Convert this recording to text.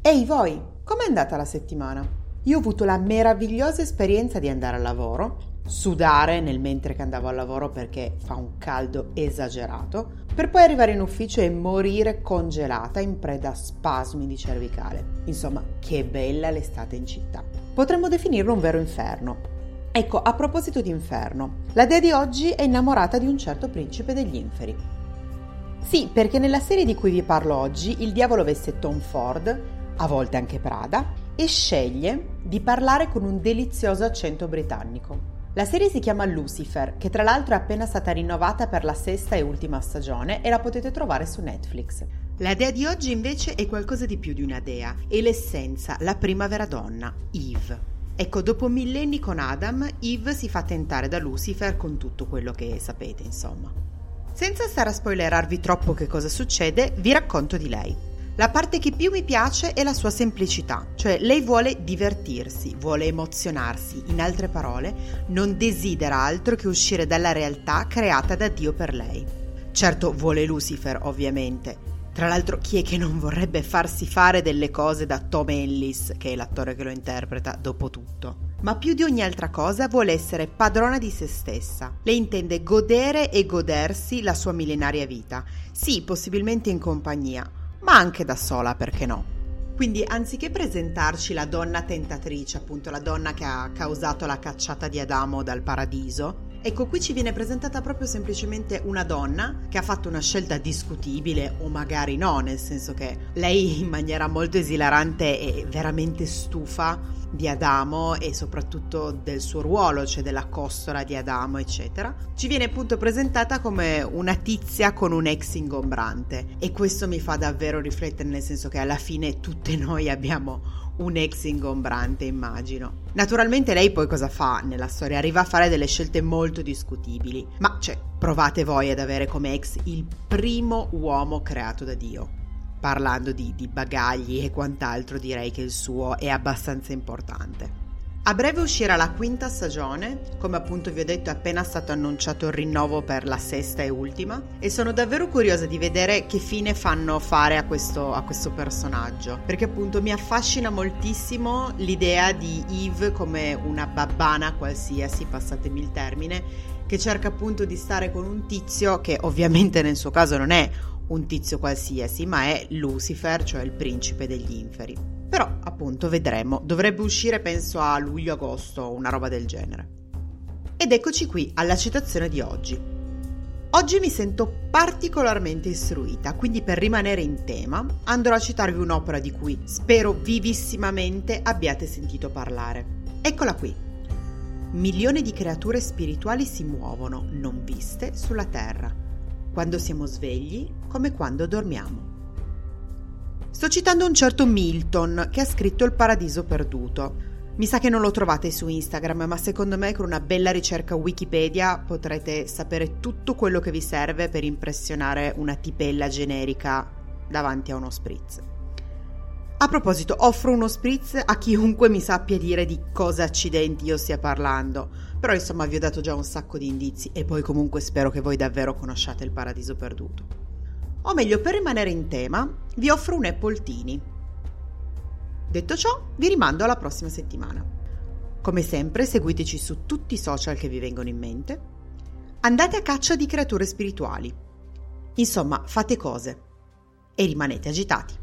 Ehi voi, com'è andata la settimana? Io ho avuto la meravigliosa esperienza di andare al lavoro, sudare nel mentre che andavo al lavoro perché fa un caldo esagerato, per poi arrivare in ufficio e morire congelata in preda a spasmi di cervicale. Insomma, che bella l'estate in città. Potremmo definirlo un vero inferno. Ecco, a proposito di inferno, la dea di oggi è innamorata di un certo principe degli inferi. Sì, perché nella serie di cui vi parlo oggi il diavolo veste Tom Ford, a volte anche Prada, e sceglie di parlare con un delizioso accento britannico. La serie si chiama Lucifer, che tra l'altro è appena stata rinnovata per la sesta e ultima stagione e la potete trovare su Netflix. La dea di oggi invece è qualcosa di più di una dea, è l'essenza, la prima vera donna, Eve. Ecco, dopo millenni con Adam, Eve si fa tentare da Lucifer con tutto quello che sapete, insomma. Senza stare a spoilerarvi troppo che cosa succede, vi racconto di lei. La parte che più mi piace è la sua semplicità, cioè lei vuole divertirsi, vuole emozionarsi, in altre parole, non desidera altro che uscire dalla realtà creata da Dio per lei. Certo vuole Lucifer, ovviamente. Tra l'altro, chi è che non vorrebbe farsi fare delle cose da Tom Ellis, che è l'attore che lo interpreta, dopo tutto? Ma più di ogni altra cosa vuole essere padrona di se stessa. Lei intende godere e godersi la sua millenaria vita. Sì, possibilmente in compagnia, ma anche da sola, perché no? Quindi anziché presentarci la donna tentatrice, appunto la donna che ha causato la cacciata di Adamo dal paradiso, ecco qui ci viene presentata proprio semplicemente una donna che ha fatto una scelta discutibile o magari no, nel senso che lei in maniera molto esilarante e veramente stufa di Adamo e soprattutto del suo ruolo, cioè della costola di Adamo, eccetera, ci viene appunto presentata come una tizia con un ex ingombrante. E questo mi fa davvero riflettere nel senso che alla fine tutte noi abbiamo un ex ingombrante, immagino. Naturalmente lei poi cosa fa nella storia? Arriva a fare delle scelte molto discutibili, ma cioè, provate voi ad avere come ex il primo uomo creato da Dio parlando di, di bagagli e quant'altro, direi che il suo è abbastanza importante. A breve uscirà la quinta stagione, come appunto vi ho detto è appena stato annunciato il rinnovo per la sesta e ultima e sono davvero curiosa di vedere che fine fanno fare a questo, a questo personaggio perché appunto mi affascina moltissimo l'idea di Eve come una babbana qualsiasi, passatemi il termine, che cerca appunto di stare con un tizio che ovviamente nel suo caso non è un tizio qualsiasi, ma è Lucifer, cioè il principe degli inferi. Però, appunto, vedremo. Dovrebbe uscire, penso, a luglio-agosto, una roba del genere. Ed eccoci qui alla citazione di oggi. Oggi mi sento particolarmente istruita, quindi per rimanere in tema andrò a citarvi un'opera di cui spero vivissimamente abbiate sentito parlare. Eccola qui. Milioni di creature spirituali si muovono, non viste, sulla Terra quando siamo svegli come quando dormiamo. Sto citando un certo Milton che ha scritto Il paradiso perduto. Mi sa che non lo trovate su Instagram, ma secondo me con una bella ricerca Wikipedia potrete sapere tutto quello che vi serve per impressionare una tipella generica davanti a uno spritz. A proposito, offro uno spritz a chiunque mi sappia dire di cosa accidenti io stia parlando, però insomma vi ho dato già un sacco di indizi e poi comunque spero che voi davvero conosciate il paradiso perduto. O meglio, per rimanere in tema, vi offro un Apple Tini. Detto ciò, vi rimando alla prossima settimana. Come sempre, seguiteci su tutti i social che vi vengono in mente. Andate a caccia di creature spirituali. Insomma, fate cose e rimanete agitati.